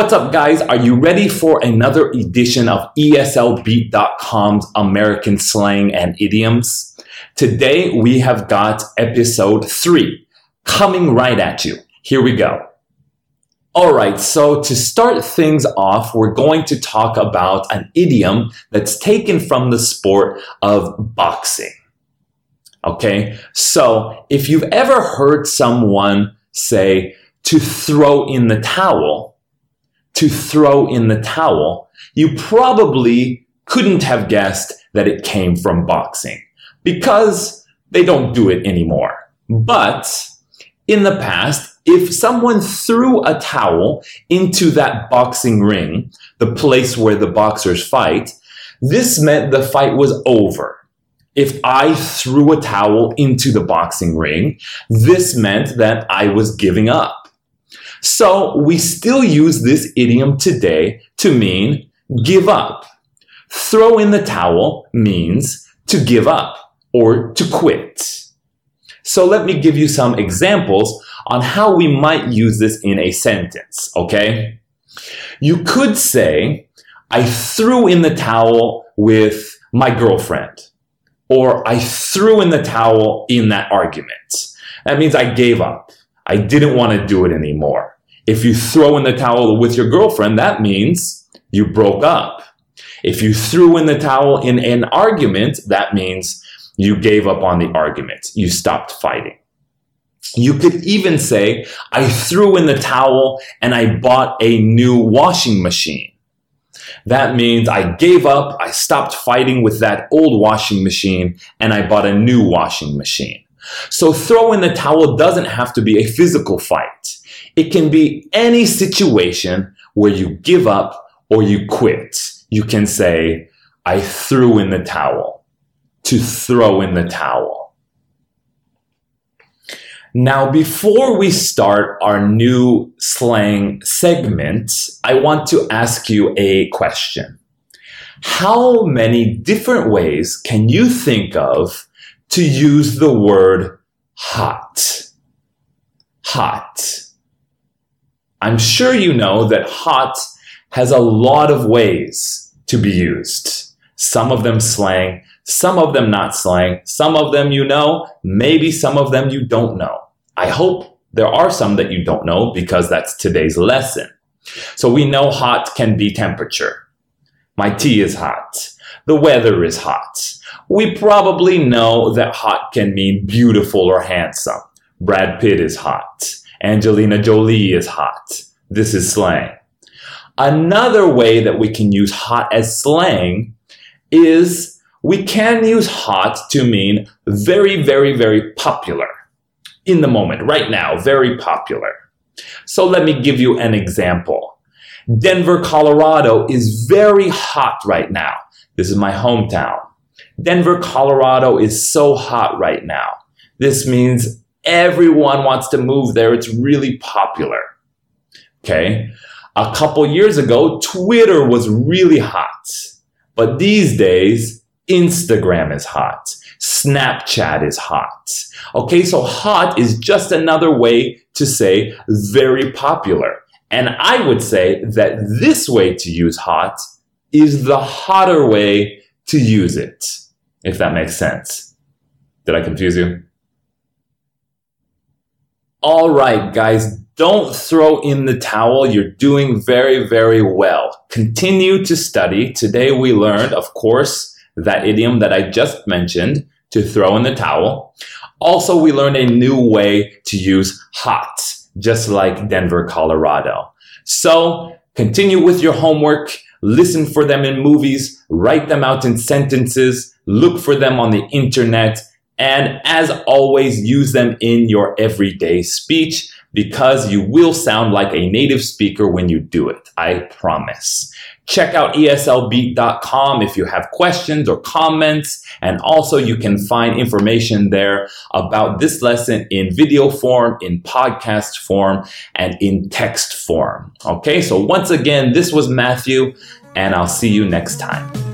What's up, guys? Are you ready for another edition of ESLBeat.com's American slang and idioms? Today we have got episode three coming right at you. Here we go. All right, so to start things off, we're going to talk about an idiom that's taken from the sport of boxing. Okay, so if you've ever heard someone say to throw in the towel, to throw in the towel, you probably couldn't have guessed that it came from boxing because they don't do it anymore. But in the past, if someone threw a towel into that boxing ring, the place where the boxers fight, this meant the fight was over. If I threw a towel into the boxing ring, this meant that I was giving up. So we still use this idiom today to mean give up. Throw in the towel means to give up or to quit. So let me give you some examples on how we might use this in a sentence, okay? You could say, I threw in the towel with my girlfriend, or I threw in the towel in that argument. That means I gave up. I didn't want to do it anymore. If you throw in the towel with your girlfriend, that means you broke up. If you threw in the towel in an argument, that means you gave up on the argument. You stopped fighting. You could even say, I threw in the towel and I bought a new washing machine. That means I gave up, I stopped fighting with that old washing machine, and I bought a new washing machine. So throw in the towel doesn't have to be a physical fight. It can be any situation where you give up or you quit. You can say, I threw in the towel. To throw in the towel. Now, before we start our new slang segment, I want to ask you a question. How many different ways can you think of to use the word hot? Hot. I'm sure you know that hot has a lot of ways to be used. Some of them slang, some of them not slang, some of them you know, maybe some of them you don't know. I hope there are some that you don't know because that's today's lesson. So we know hot can be temperature. My tea is hot. The weather is hot. We probably know that hot can mean beautiful or handsome. Brad Pitt is hot. Angelina Jolie is hot. This is slang. Another way that we can use hot as slang is we can use hot to mean very, very, very popular in the moment, right now, very popular. So let me give you an example. Denver, Colorado is very hot right now. This is my hometown. Denver, Colorado is so hot right now. This means Everyone wants to move there. It's really popular. Okay. A couple years ago, Twitter was really hot. But these days, Instagram is hot. Snapchat is hot. Okay, so hot is just another way to say very popular. And I would say that this way to use hot is the hotter way to use it, if that makes sense. Did I confuse you? All right, guys, don't throw in the towel. You're doing very, very well. Continue to study. Today we learned, of course, that idiom that I just mentioned to throw in the towel. Also, we learned a new way to use hot, just like Denver, Colorado. So continue with your homework. Listen for them in movies, write them out in sentences, look for them on the internet, and as always, use them in your everyday speech because you will sound like a native speaker when you do it. I promise. Check out eslbeat.com if you have questions or comments. And also you can find information there about this lesson in video form, in podcast form, and in text form. Okay. So once again, this was Matthew and I'll see you next time.